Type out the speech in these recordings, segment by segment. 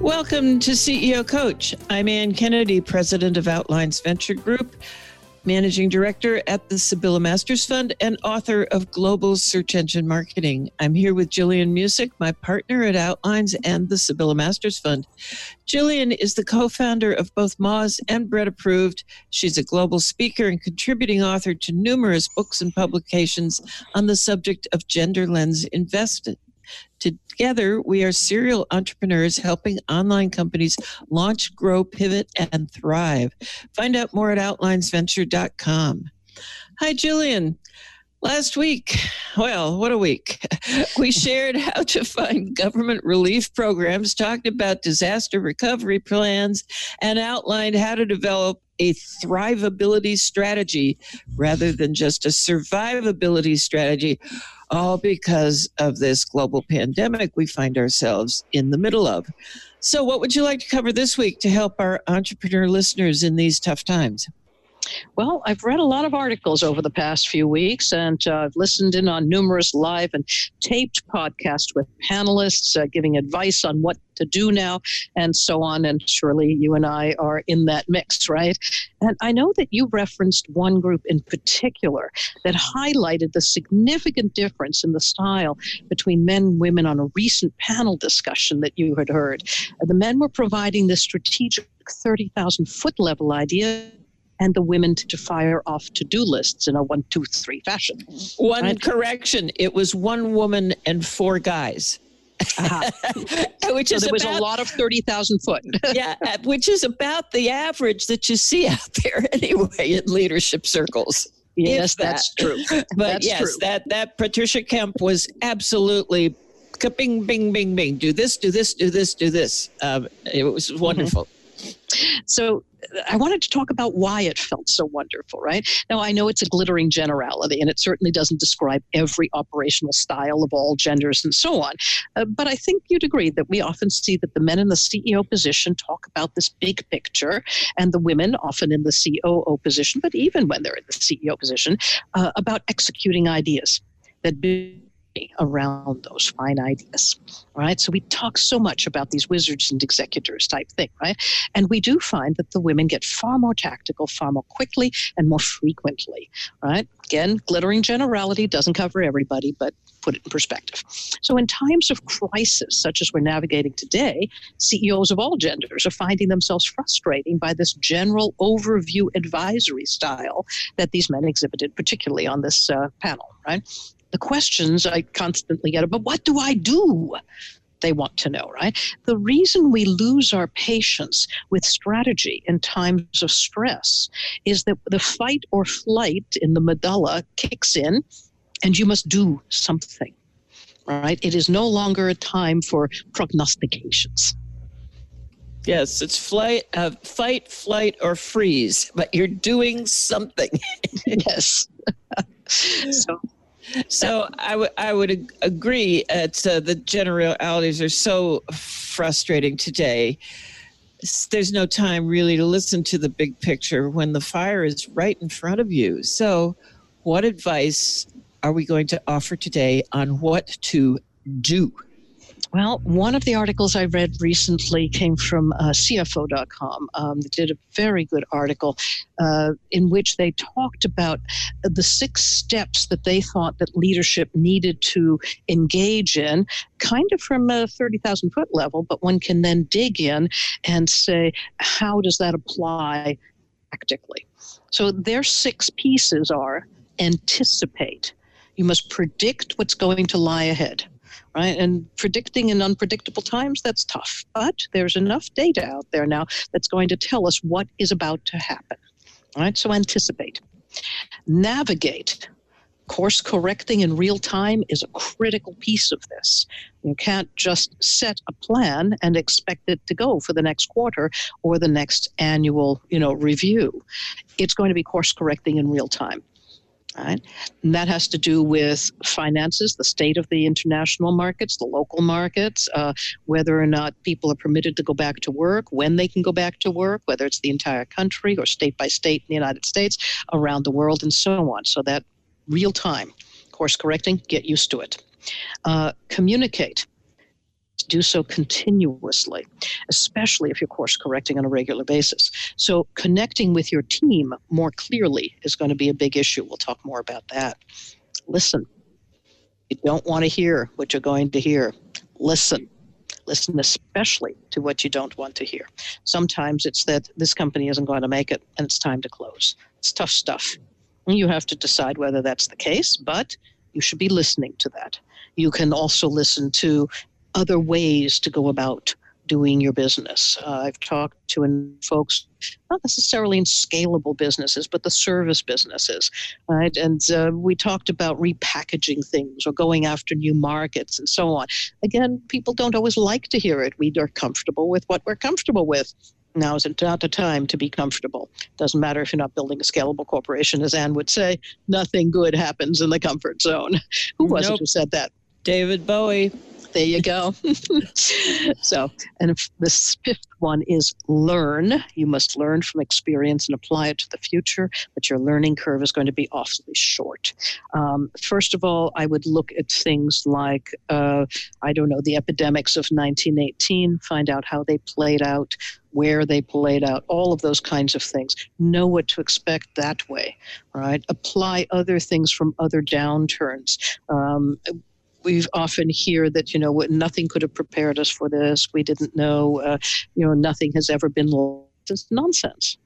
Welcome to CEO Coach. I'm Anne Kennedy, president of Outlines Venture Group, managing director at the Sibylla Masters Fund, and author of Global Search Engine Marketing. I'm here with Jillian Muessig, my partner at Outlines and the Sibylla Masters Fund. Jillian is the co founder of both Moz and Bread Approved. She's a global speaker and contributing author to numerous books and publications on the subject of gender lens investment. Together, we are serial entrepreneurs helping online companies launch, grow, pivot, and thrive. Find out more at outlinesventure.com. Hi, Jillian. Last week, well, what a week. We shared how to find government relief programs, talked about disaster recovery plans, and outlined how to develop a thrivability strategy rather than just a survivability strategy all because of this global pandemic we find ourselves in the middle of. So, what would you like to cover this week to help our entrepreneur listeners in these tough times? Well, I've read a lot of articles over the past few weeks, and uh, I've listened in on numerous live and taped podcasts with panelists uh, giving advice on what to do now, and so on. And surely you and I are in that mix, right? And I know that you referenced one group in particular that highlighted the significant difference in the style between men and women on a recent panel discussion that you had heard. The men were providing the strategic 30,000 foot level idea and the women to fire off to do lists in a one, two, three fashion. One right? correction it was one woman and four guys. Uh-huh. which so is there was about, a lot of 30,000 foot. yeah, uh, which is about the average that you see out there anyway in leadership circles. Yes, that. that's true. But that's yes, true. that that Patricia Kemp was absolutely bing, bing, bing, bing. Do this, do this, do this, do this. Um, it was wonderful. Mm-hmm. So I wanted to talk about why it felt so wonderful, right? Now, I know it's a glittering generality, and it certainly doesn't describe every operational style of all genders and so on. Uh, but I think you'd agree that we often see that the men in the CEO position talk about this big picture, and the women, often in the COO position, but even when they're in the CEO position, uh, about executing ideas that around those fine ideas, right? So we talk so much about these wizards and executors type thing, right? And we do find that the women get far more tactical, far more quickly, and more frequently, right? Again, glittering generality doesn't cover everybody, but put it in perspective. So, in times of crisis, such as we're navigating today, CEOs of all genders are finding themselves frustrating by this general overview advisory style that these men exhibited, particularly on this uh, panel, right? The questions I constantly get, but what do I do? they want to know, right? The reason we lose our patience with strategy in times of stress is that the fight or flight in the medulla kicks in and you must do something, right? It is no longer a time for prognostications. Yes, it's flight, uh, fight, flight, or freeze, but you're doing something. yes. so so I would I would agree. that uh, the generalities are so frustrating today. There's no time really to listen to the big picture when the fire is right in front of you. So, what advice are we going to offer today on what to do? Well, one of the articles I read recently came from uh, CFO.com. Um, they did a very good article uh, in which they talked about the six steps that they thought that leadership needed to engage in, kind of from a 30,000 foot level, but one can then dig in and say, how does that apply practically? So their six pieces are anticipate. You must predict what's going to lie ahead right? And predicting in unpredictable times, that's tough. But there's enough data out there now that's going to tell us what is about to happen, right? So anticipate. Navigate. Course correcting in real time is a critical piece of this. You can't just set a plan and expect it to go for the next quarter or the next annual, you know, review. It's going to be course correcting in real time. Right? And that has to do with finances, the state of the international markets, the local markets, uh, whether or not people are permitted to go back to work, when they can go back to work, whether it's the entire country or state by state in the United States, around the world, and so on. So that real time course correcting, get used to it. Uh, communicate do so continuously, especially if you're course correcting on a regular basis. So, connecting with your team more clearly is going to be a big issue. We'll talk more about that. Listen. You don't want to hear what you're going to hear. Listen. Listen especially to what you don't want to hear. Sometimes it's that this company isn't going to make it and it's time to close. It's tough stuff. You have to decide whether that's the case, but you should be listening to that. You can also listen to other ways to go about doing your business. Uh, I've talked to folks, not necessarily in scalable businesses, but the service businesses, right? And uh, we talked about repackaging things or going after new markets and so on. Again, people don't always like to hear it. We are comfortable with what we're comfortable with. Now is not the time to be comfortable. Doesn't matter if you're not building a scalable corporation, as Anne would say. Nothing good happens in the comfort zone. Who was nope. it who said that? David Bowie. There you go. so, and this fifth one is learn. You must learn from experience and apply it to the future, but your learning curve is going to be awfully short. Um, first of all, I would look at things like, uh, I don't know, the epidemics of 1918, find out how they played out, where they played out, all of those kinds of things. Know what to expect that way, right? Apply other things from other downturns. Um, we often hear that you know nothing could have prepared us for this. We didn't know. Uh, you know, nothing has ever been. It's nonsense.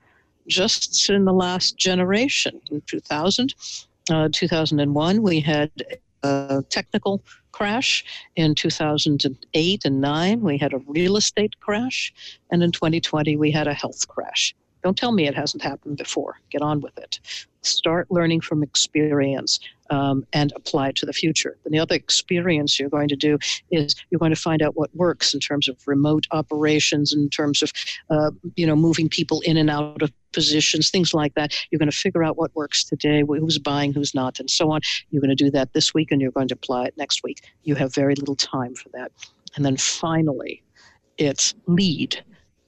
Just in the last generation, in 2000, uh, 2001, we had a technical crash. In 2008 and 9, we had a real estate crash. And in 2020, we had a health crash. Don't tell me it hasn't happened before. Get on with it. Start learning from experience um, and apply it to the future. And the other experience you're going to do is you're going to find out what works in terms of remote operations, in terms of uh, you know moving people in and out of positions, things like that. You're going to figure out what works today, who's buying, who's not, and so on. You're going to do that this week, and you're going to apply it next week. You have very little time for that. And then finally, it's lead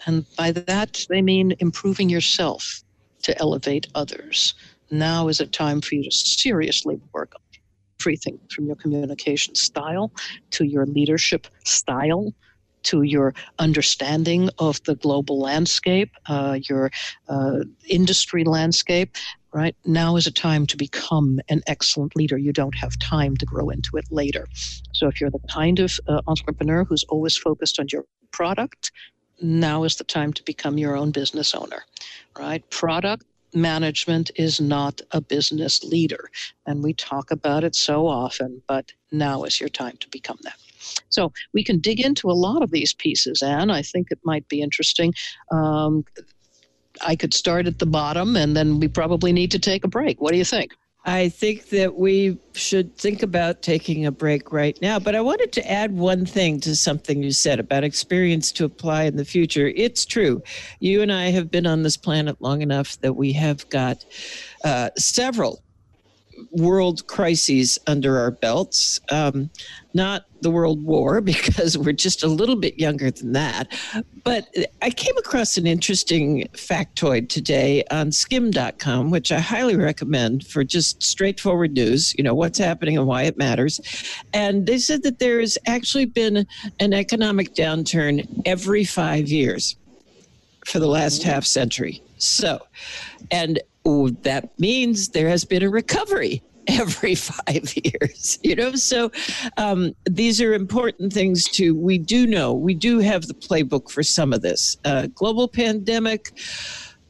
and by that, they mean improving yourself to elevate others. Now is a time for you to seriously work on everything from your communication style to your leadership style to your understanding of the global landscape, uh, your uh, industry landscape, right? Now is a time to become an excellent leader. You don't have time to grow into it later. So if you're the kind of uh, entrepreneur who's always focused on your product, now is the time to become your own business owner, right? Product management is not a business leader. And we talk about it so often, but now is your time to become that. So we can dig into a lot of these pieces, Anne. I think it might be interesting. Um, I could start at the bottom, and then we probably need to take a break. What do you think? I think that we should think about taking a break right now. But I wanted to add one thing to something you said about experience to apply in the future. It's true. You and I have been on this planet long enough that we have got uh, several world crises under our belts. Um, not the World War, because we're just a little bit younger than that. But I came across an interesting factoid today on skim.com, which I highly recommend for just straightforward news, you know, what's happening and why it matters. And they said that there has actually been an economic downturn every five years for the last half century. So, and that means there has been a recovery every five years you know? So um, these are important things to we do know we do have the playbook for some of this. Uh, global pandemic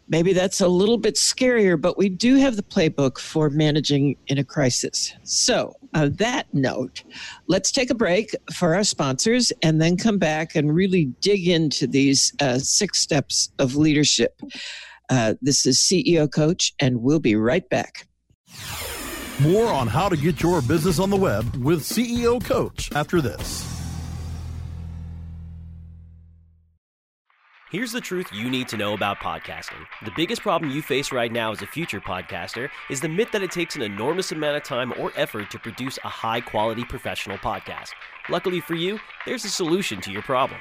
maybe that's a little bit scarier but we do have the playbook for managing in a crisis. So on that note let's take a break for our sponsors and then come back and really dig into these uh, six steps of leadership uh, this is CEO Coach, and we'll be right back. More on how to get your business on the web with CEO Coach after this. Here's the truth you need to know about podcasting. The biggest problem you face right now as a future podcaster is the myth that it takes an enormous amount of time or effort to produce a high quality professional podcast. Luckily for you, there's a solution to your problem.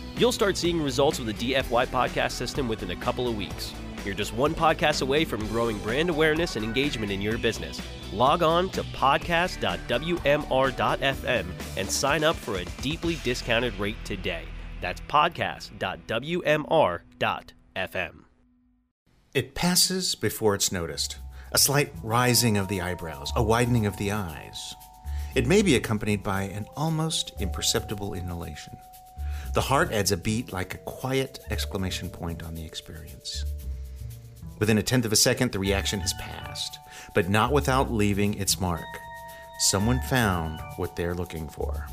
You'll start seeing results with the DFY podcast system within a couple of weeks. You're just one podcast away from growing brand awareness and engagement in your business. Log on to podcast.wmr.fm and sign up for a deeply discounted rate today. That's podcast.wmr.fm. It passes before it's noticed. A slight rising of the eyebrows, a widening of the eyes. It may be accompanied by an almost imperceptible inhalation. The heart adds a beat like a quiet exclamation point on the experience. Within a tenth of a second, the reaction has passed, but not without leaving its mark. Someone found what they're looking for.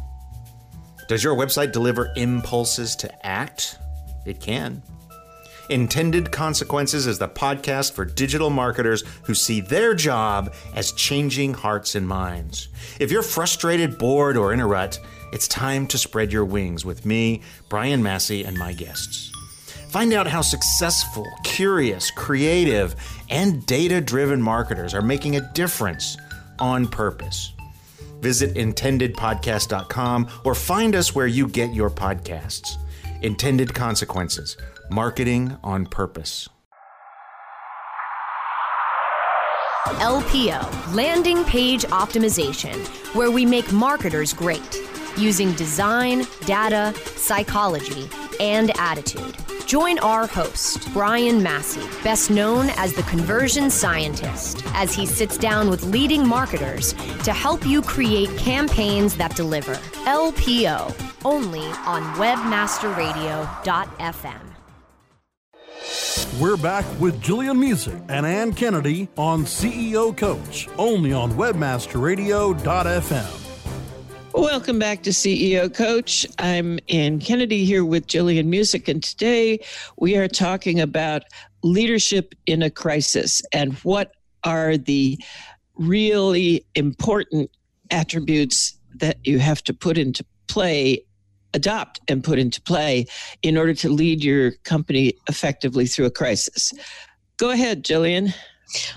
Does your website deliver impulses to act? It can. Intended Consequences is the podcast for digital marketers who see their job as changing hearts and minds. If you're frustrated, bored, or in a rut, it's time to spread your wings with me, Brian Massey, and my guests. Find out how successful, curious, creative, and data driven marketers are making a difference on purpose. Visit intendedpodcast.com or find us where you get your podcasts. Intended Consequences Marketing on Purpose. LPO, Landing Page Optimization, where we make marketers great using design, data, psychology, and attitude. Join our host, Brian Massey, best known as the conversion scientist, as he sits down with leading marketers to help you create campaigns that deliver. LPO, only on webmasterradio.fm. We're back with Jillian Muessig and Anne Kennedy on CEO Coach, only on webmasterradio.fm. Welcome back to CEO Coach. I'm Anne Kennedy here with Jillian Muessig, and today we are talking about leadership in a crisis and what are the really important attributes that you have to put into play, adopt and put into play in order to lead your company effectively through a crisis. Go ahead, Jillian.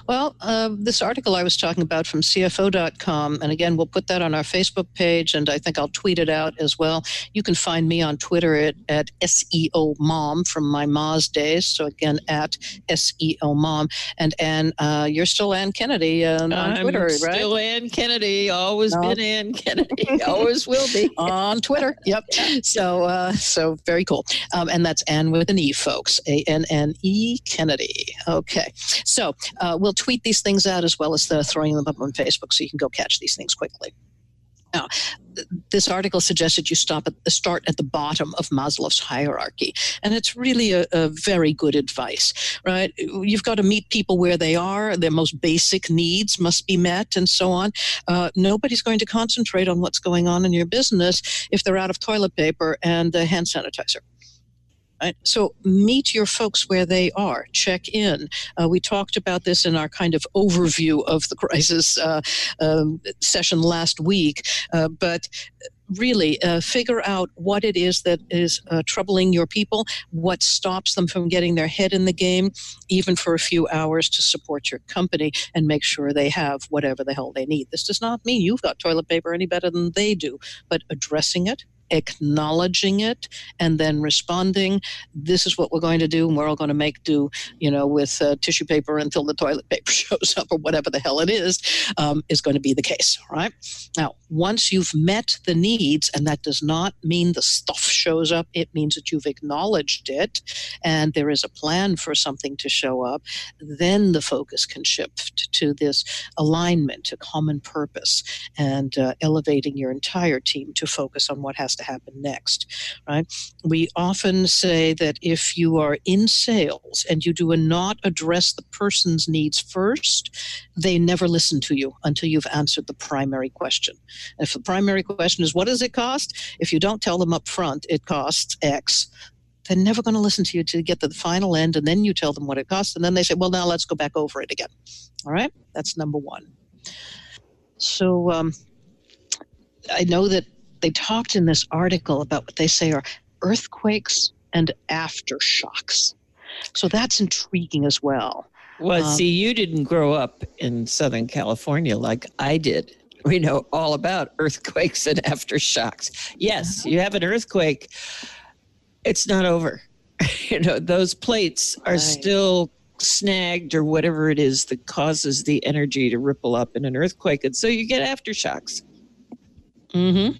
Well, uh, this article I was talking about from CFO.com, and again, we'll put that on our Facebook page, and I think I'll tweet it out as well. You can find me on Twitter at, at SEO Mom from my Moz days. So again, at SEO Mom. And Ann, uh, you're still Anne Kennedy uh, on I'm Twitter, right? Still Anne Kennedy. Always No. been Anne Kennedy. always will be. on Twitter. Yep. So, uh, so very cool. Um, and that's Ann with an E, folks. A N N E Kennedy. Okay. So uh, we'll tweet these things out as well as the throwing them up on Facebook, so you can go catch these things quickly. Now, this article suggested you stop at the start at the bottom of Maslow's hierarchy, and it's really a, a very good advice, right? You've got to meet people where they are; their most basic needs must be met, and so on. Uh, nobody's going to concentrate on what's going on in your business if they're out of toilet paper and uh, hand sanitizer. Right? So meet your folks where they are. Check in. Uh, we talked about this in our kind of overview of the crisis uh, um, session last week, uh, but really uh, figure out what it is that is uh, troubling your people, what stops them from getting their head in the game, even for a few hours to support your company and make sure they have whatever the hell they need. This does not mean you've got toilet paper any better than they do, but addressing it acknowledging it and then responding this is what we're going to do and we're all going to make do you know with uh, tissue paper until the toilet paper shows up or whatever the hell it is um, is going to be the case right? Now once you've met the needs and that does not mean the stuff shows up it means that you've acknowledged it and there is a plan for something to show up then the focus can shift to this alignment to common purpose and uh, elevating your entire team to focus on what has to happen next right? We often say that if you are in sales and you do not address the person's needs first they never listen to you until you've answered the primary question. If the primary question is what does it cost? If you don't tell them up front it costs x they're never going to listen to you to get to the final end and then you tell them what it costs and then they say well now let's go back over it again. All right? That's number one. So um, i know that they talked in this article about what they say are earthquakes and aftershocks so that's intriguing as well Well, Um, see, you didn't grow up in Southern California like I did. We know all about earthquakes and aftershocks. Yes, you have an earthquake, it's not over. you know, those plates are Right. still snagged or whatever it is that causes the energy to ripple up in an earthquake. And so you get aftershocks. Mm-hmm.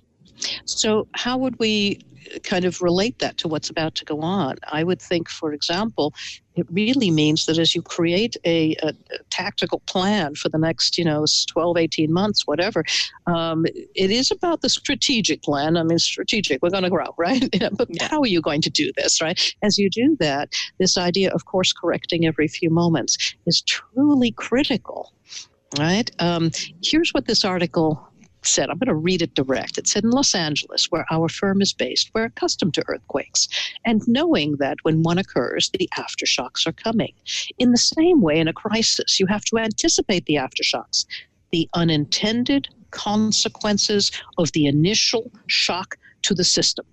So, how would we kind of relate that to what's about to go on? I would think, for example, it really means that as you create a, a, a tactical plan for the next, you know, 12, 18 months, whatever, um, it is about the strategic plan. I mean, strategic, we're going to grow, right? but how are you going to do this, right? As you do that, this idea of course correcting every few moments is truly critical, right? Um, here's what this article said. I'm going to read it direct. It said in Los Angeles, where our firm is based, we're accustomed to earthquakes and knowing that when one occurs, the aftershocks are coming. In the same way, in a crisis, you have to anticipate the aftershocks, the unintended consequences of the initial shock to the system.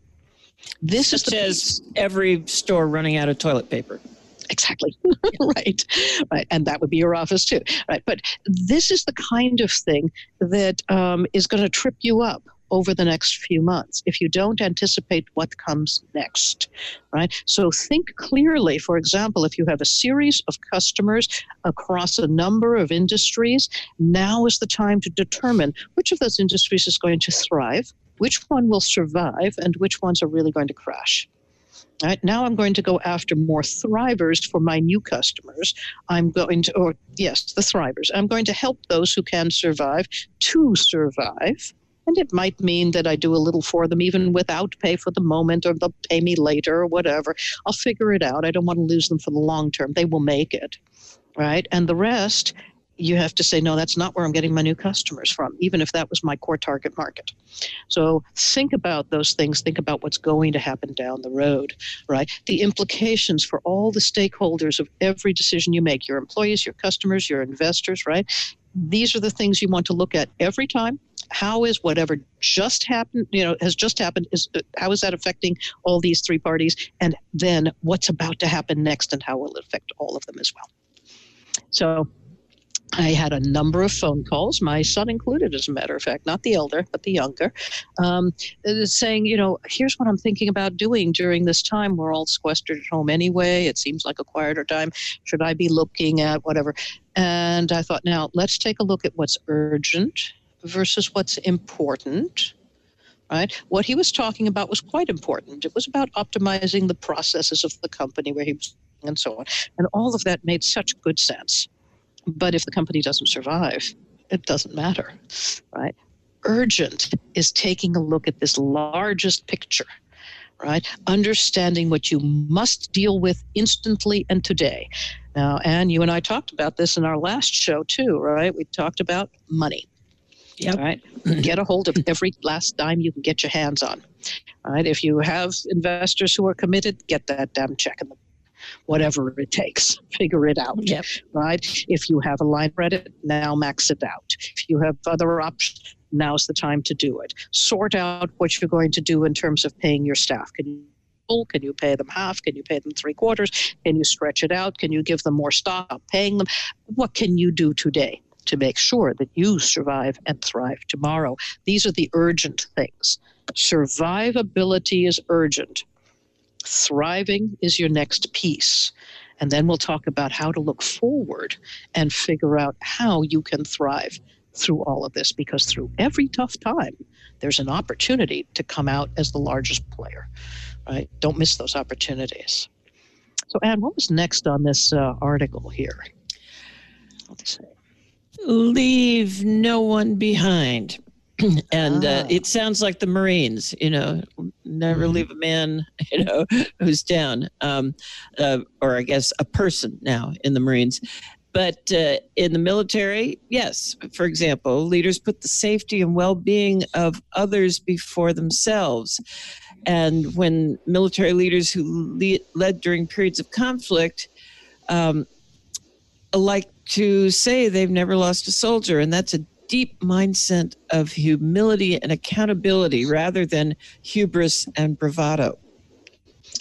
This is Such the as every store running out of toilet paper. Exactly. Right. Right. And that would be your office too. Right. But this is the kind of thing that um, is going to trip you up over the next few months if you don't anticipate what comes next. Right. So think clearly. For example if you have a series of customers across a number of industries now is the time to determine which of those industries is going to thrive which one will survive and which ones are really going to crash right, now I'm going to go after more thrivers for my new customers. I'm going to, or yes, the thrivers. I'm going to help those who can survive to survive. And it might mean that I do a little for them even without pay for the moment, or they'll pay me later, or whatever. I'll figure it out. I don't want to lose them for the long term. They will make it. Right. And the rest, you have to say, no, that's not where I'm getting my new customers from, even if that was my core target market. So think about those things. Think about what's going to happen down the road, right? The implications for all the stakeholders of every decision you make your employees, your customers, your investors, right? These are the things you want to look at every time. How is whatever just happened, you know, has just happened, is uh, how is that affecting all these three parties? And then what's about to happen next and how will it affect all of them as well? So I had a number of phone calls, my son included, as a matter of fact, not the elder, but the younger, um, saying, you know, here's what I'm thinking about doing during this time. We're all sequestered at home anyway. It seems like a quieter time. Should I be looking at whatever? And I thought, now let's take a look at what's urgent versus what's important. Right? What he was talking about was quite important. It was about optimizing the processes of the company where he was and so on. And all of that made such good sense. But if the company doesn't survive, it doesn't matter, right? Urgent is taking a look at this largest picture, right? Understanding what you must deal with instantly and today. Now, Anne, you and I talked about this in our last show too, right? We talked about money. Yep. Right. get a hold of every last dime you can get your hands on. Right. If you have investors who are committed, get that damn check in the whatever it takes. Figure it out. Yep. Right? If you have a line credit, now max it out. If you have other options, now's the time to do it. Sort out what you're going to do in terms of paying your staff. Can you can you pay them half? Can you pay them three quarters? Can you stretch it out? Can you give them more stock? Paying them? What can you do today to make sure that you survive and thrive tomorrow? These are the urgent things. Survivability is urgent. Thriving is your next piece. And then we'll talk about how to look forward and figure out how you can thrive through all of this because through every tough time, there's an opportunity to come out as the largest player, right? Don't miss those opportunities. So, Anne, what was next on this uh, article here? Leave no one behind. and uh, ah. it sounds like the Marines, you know, never mm-hmm. leave a man, you know, who's down, um, uh, or I guess a person now in the Marines. But uh, in the military, yes, for example, leaders put the safety and well being of others before themselves. And when military leaders who lead, led during periods of conflict um, like to say they've never lost a soldier, and that's a deep mindset of humility and accountability rather than hubris and bravado.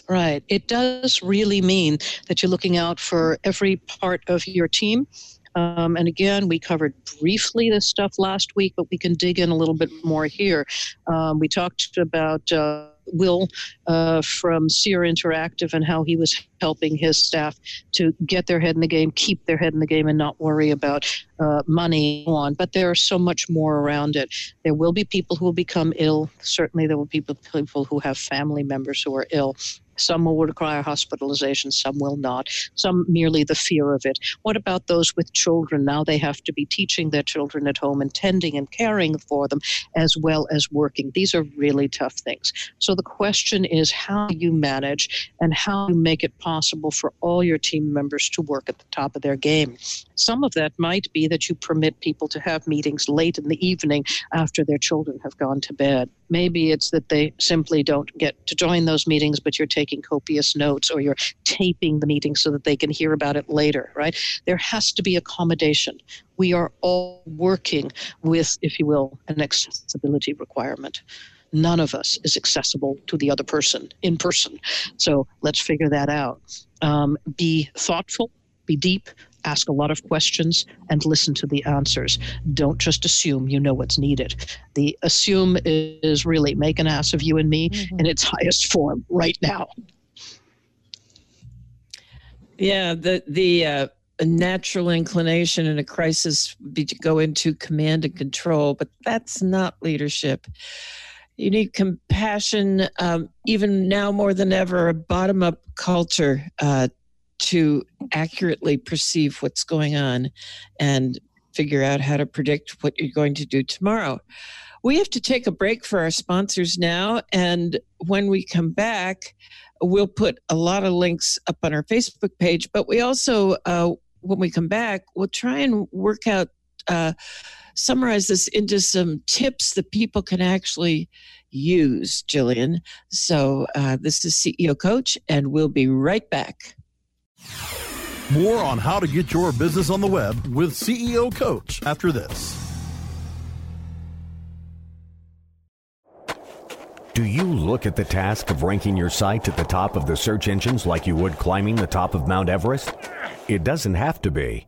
Right. It does really mean that you're looking out for every part of your team. Um, and again, we covered briefly this stuff last week, but we can dig in a little bit more here. Um, we talked about. Uh, Will uh, from Sierra Interactive and how he was helping his staff to get their head in the game, keep their head in the game, and not worry about uh, money on. But there are so much more around it. There will be people who will become ill. Certainly, there will be people who have family members who are ill. Some will require hospitalization, some will not, some merely the fear of it. What about those with children? Now they have to be teaching their children at home and tending and caring for them as well as working. These are really tough things. So the question is how you manage and how you make it possible for all your team members to work at the top of their game. Some of that might be that you permit people to have meetings late in the evening after their children have gone to bed. Maybe it's that they simply don't get to join those meetings, but you're taking copious notes or you're taping the meeting so that they can hear about it later, right? There has to be accommodation. We are all working with, if you will, an accessibility requirement none of us is accessible to the other person in person. So let's figure that out. Um, be thoughtful, be deep, ask a lot of questions and listen to the answers. Don't just assume you know what's needed. The assume is really make an ass of you and me mm-hmm. in its highest form right now. Yeah, the the uh, natural inclination in a crisis would be to go into command and control, but that's not leadership. You need compassion, um, even now more than ever, a bottom up culture uh, to accurately perceive what's going on and figure out how to predict what you're going to do tomorrow. We have to take a break for our sponsors now. And when we come back, we'll put a lot of links up on our Facebook page. But we also, uh, when we come back, we'll try and work out, uh, summarize this into some tips that people can actually use, Jillian. So uh, this is CEO Coach, and we'll be right back. More on how to get your business on the web with CEO Coach after this. Do you look at the task of ranking your site at the top of the search engines like you would climbing the top of Mount Everest? It doesn't have to be.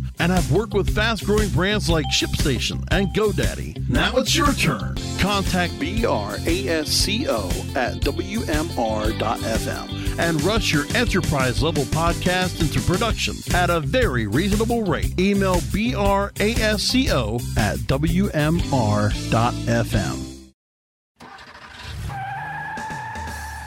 and have worked with fast growing brands like ShipStation and GoDaddy. Now it's your turn. Contact BRASCO at WMR.fm and rush your enterprise level podcast into production at a very reasonable rate. Email brasco at wmr.fm.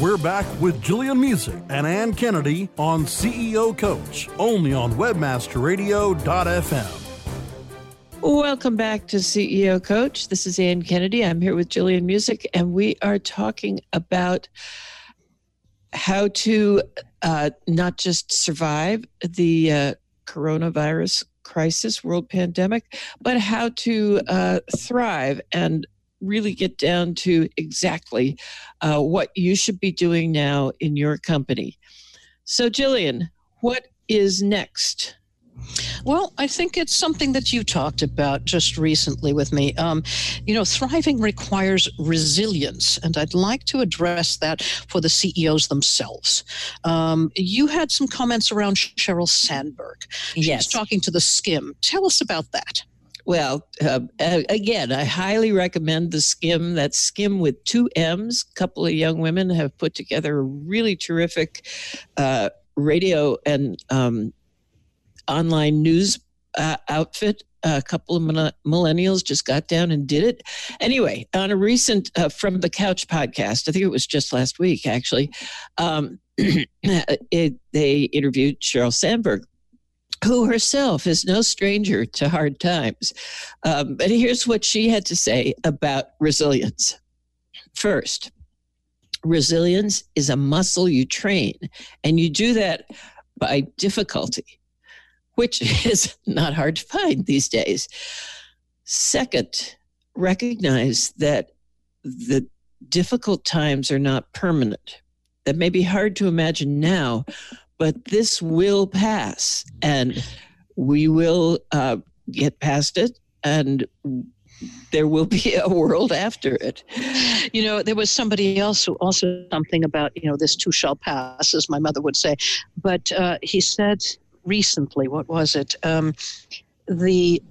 We're back with Jillian Muessig and Anne Kennedy on CEO Coach, only on WebmasterRadio.fm. Welcome back to CEO Coach. This is Anne Kennedy. I'm here with Jillian Muessig, and we are talking about how to uh, not just survive the uh, coronavirus crisis, world pandemic, but how to uh, thrive and really get down to exactly uh, what you should be doing now in your company. So, Jillian, what is next? Well, I think it's something that you talked about just recently with me. Um, you know, thriving requires resilience, and I'd like to address that for the CEOs themselves. Um, you had some comments around Sheryl Sandberg. She's Yes. talking to theSkimm. Tell us about that. Well, uh, again, I highly recommend theSkimm. That Skimm with two M's. A couple of young women have put together a really terrific uh, radio and um, online news uh, outfit. A couple of millen- millennials just got down and did it. Anyway, on a recent uh, From the Couch podcast, I think it was just last week, actually, um, it, they interviewed Sheryl Sandberg, who herself is no stranger to hard times. Um, but here's what she had to say about resilience. First, resilience is a muscle you train, and you do that by difficulty, which is not hard to find these days. Second, recognize that the difficult times are not permanent. That may be hard to imagine now, but this will pass and we will uh, get past it and there will be a world after it. You know, there was somebody else who also something about, you know, this too shall pass, as my mother would say. But uh, he said recently, what was it? Um, the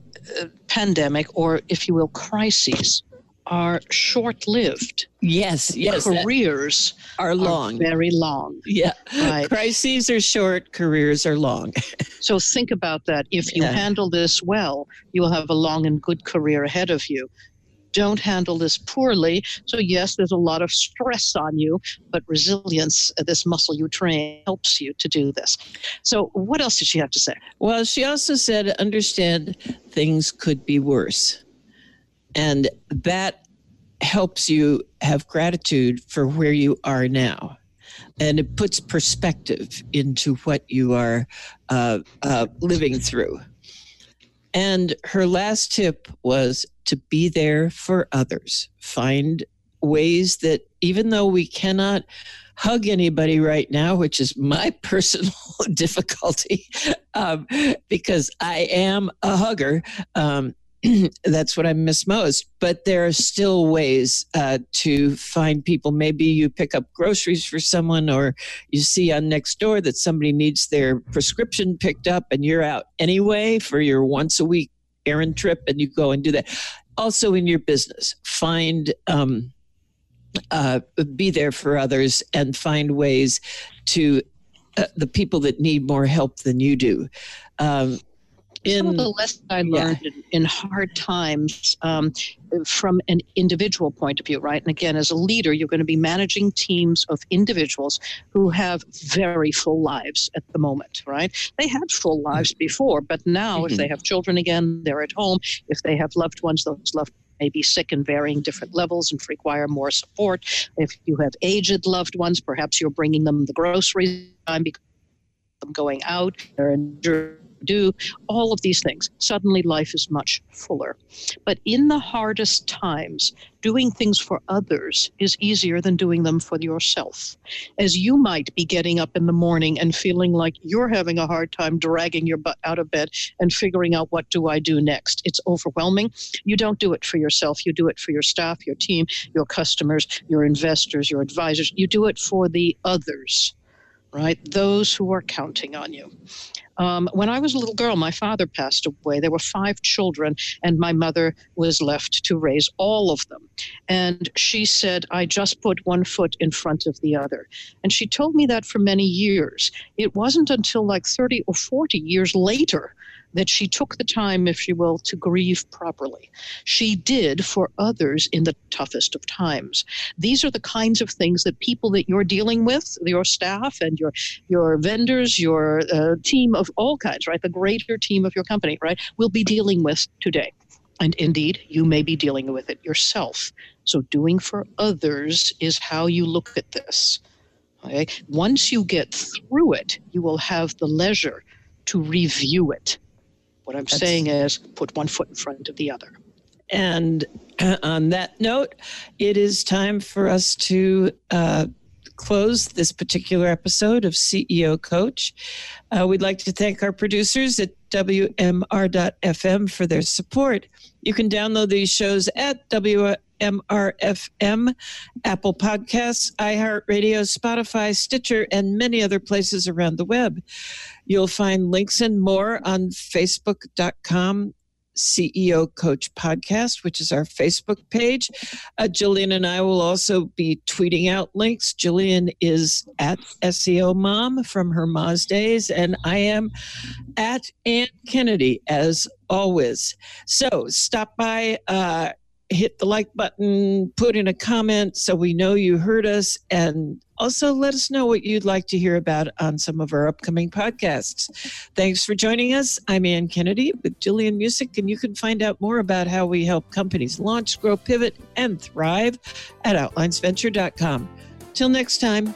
uh, pandemic, or if you will, crises, are short lived. Yes, yes, Careers are are long. very long. yeah, Right. crises are short, careers are long. So think about that. If you Yeah. handle this well, you will have a long and good career ahead of you. Don't handle this poorly. So, yes, there's a lot of stress on you, but resilience, uh, this muscle you train, helps you to do this. So, what else did she have to say? Well, she also said, understand things could be worse. And that helps you have gratitude for where you are now. And it puts perspective into what you are uh, uh, living through. And her last tip was to be there for others. Find ways that even though we cannot hug anybody right now, which is my personal difficulty, um, because I am a hugger. Um, that's what I miss most. But there are still ways uh, to find people. Maybe you pick up groceries for someone, or you see on next door that somebody needs their prescription picked up, and you're out anyway for your once a week errand trip, and you go and do that. Also, in your business, find um, uh, be there for others and find ways to uh, the people that need more help than you do. Um, in, Some of the lessons I learned yeah. in, in, hard times um, from an individual point of view, right? And again, as a leader, you're going to be managing teams of individuals who have very full lives at the moment, right? They had full lives mm-hmm. before, but now mm-hmm. if they mm-hmm. have children again, they're at home. If they have loved ones, those loved may be sick in varying different levels and require more support. If you have aged loved ones, perhaps you're bringing them the groceries time because them going out. They're in do all of these things. Suddenly, life is much fuller. But in the hardest times, doing things for others is easier than doing them for yourself. As you might be getting up in the morning and feeling like you're having a hard time dragging your butt out of bed and figuring out what do I do next. It's overwhelming. You don't do it for yourself, you do it for your staff, your team, your customers, your investors, your advisors. You do it for the others right? Those who are counting on you. Um, when I was a little girl, my father passed away. There were five children, and my mother was left to raise all of them. And she said, I just put one foot in front of the other. And she told me that for many years. It wasn't until like 30 or 40 years later that she took the time, if you will, to grieve properly. She did for others in the toughest of times. These are the kinds of things that people that you're dealing with, your staff and your your vendors, your uh, team of all kinds, right, the greater team of your company, right, will be dealing with today. And indeed, you may be dealing with it yourself. So, doing for others is how you look at this. Okay? Once you get through it, you will have the leisure to review it what I'm That's... saying is put one foot in front of the other. And uh, on that note, it is time for us to uh, close this particular episode of CEO Coach. Uh, we'd like to thank our producers at WMR.FM for their support. You can download these shows at WMR.FM, Apple Podcasts, iHeartRadio, Spotify, Stitcher, and many other places around the web. You'll find links and more on facebook.com CEO Coach Podcast, which is our Facebook page. Uh, Jillian and I will also be tweeting out links. Jillian is at SEO Mom from her Moz days, and I am at Anne Kennedy as always. So stop by. Uh, hit the like button, put in a comment so we know you heard us, and also let us know what you'd like to hear about on some of our upcoming podcasts. Thanks for joining us. I'm Anne Kennedy with Jillian Muessig, and you can find out more about how we help companies launch, grow, pivot, and thrive at outlinesventure.com. Till next time.